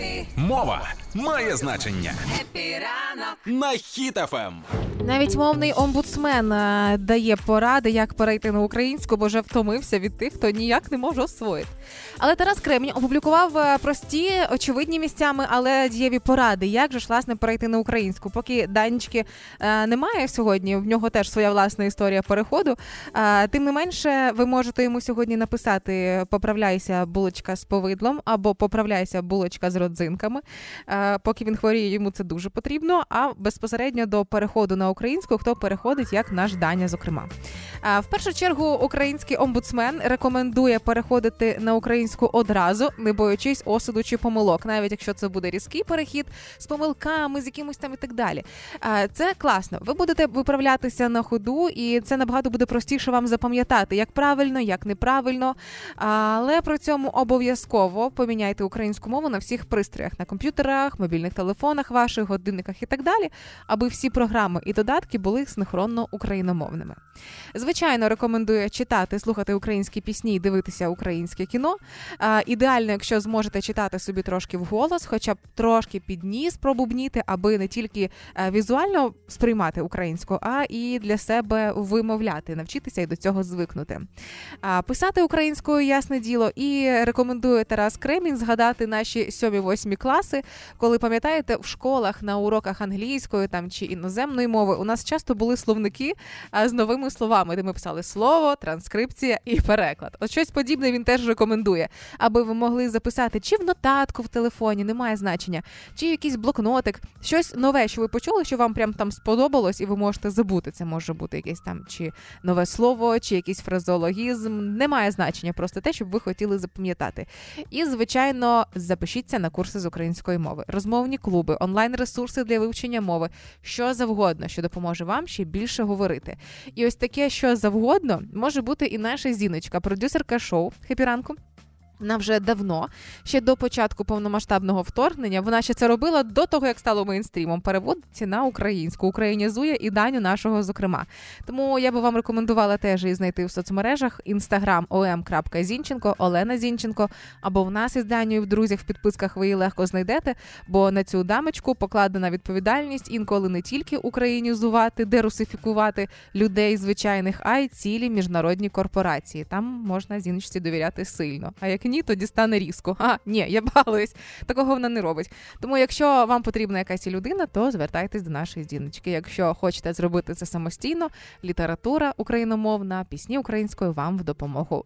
Happy, Мова має значення Happy ранок. на Ем. Хіт FM. Навіть мовний омбудсмен е, дає поради, як перейти на українську, бо вже втомився від тих, хто ніяк не може освоїти. Але Тарас Кремінь опублікував е, прості, очевидні місцями, але дієві поради, як же ж власне перейти на українську. Поки Данечки е, немає сьогодні, в нього теж своя власна історія переходу. Тим не менше, ви можете йому сьогодні написати Поправляйся булочка з повидлом або Поправляйся булочка з родзинками. Поки він хворіє, йому це дуже потрібно. А безпосередньо до переходу на українську, хто переходить, як наш Даня, зокрема. В першу чергу український омбудсмен рекомендує переходити на українську одразу, не боючись осуду чи помилок, навіть якщо це буде різкий перехід з помилками, з якимось там і так далі. Це класно. Ви будете виправлятися на ходу, і це набагато буде простіше вам запам'ятати, як правильно, як неправильно. Але при цьому обов'язково поміняйте українську мову на всіх пристроях на комп'ютерах, мобільних телефонах, ваших годинниках і так далі, аби всі програми і додатки були синхронно україномовними. Звичайно, рекомендую читати, слухати українські пісні і дивитися українське кіно. Ідеально, якщо зможете читати собі трошки вголос, хоча б трошки під ніс пробубніти, аби не тільки е, візуально сприймати українську, а і для себе вимовляти, навчитися і до цього звикнути. Писати українською ясне діло, і рекомендую Тарас Кремінь згадати наші 7-8 класи, коли пам'ятаєте, в школах на уроках англійської там чи іноземної мови у нас часто були словники з новими словами, де ми писали слово, транскрипція і переклад. От щось подібне він теж рекомендує, аби ви могли записати чи в нотатку в телефоні, немає значення, чи якийсь блокнотик, щось нове, що ви почули, що вам прям там сподобалось, і ви можете забути. Це може бути якесь там чи нове слово, чи якийсь фразеологізм. Немає значення, просто те, щоб ви хотіли запам'ятати. І, звичайно, запишіться на курси з української мови, розмовні клуби, онлайн-ресурси для вивчення мови, що завгодно, що допоможе вам ще більше говорити. І ось таке, що завгодно, може бути і наша зіночка, продюсерка шоу «Хепі ранку». Вона вже давно, ще до початку повномасштабного вторгнення, вона ще це робила до того, як стало мейнстрімом. Переводиться на українську, українізує і даню нашого, зокрема. Тому я би вам рекомендувала теж її знайти в соцмережах інстаграм om.зінченко, Олена Зінченко, або в нас із Данією в друзях в підписках ви її легко знайдете. Бо на цю дамочку покладена відповідальність інколи не тільки українізувати, дерусифікувати людей звичайних, а й цілі міжнародні корпорації. Там можна зіночці довіряти сильно. А як ні, тоді стане різко. А ні, я балуюсь. Такого вона не робить. Тому, якщо вам потрібна якась людина, то звертайтесь до нашої зіночки. Якщо хочете зробити це самостійно, література україномовна, пісні українською вам в допомогу.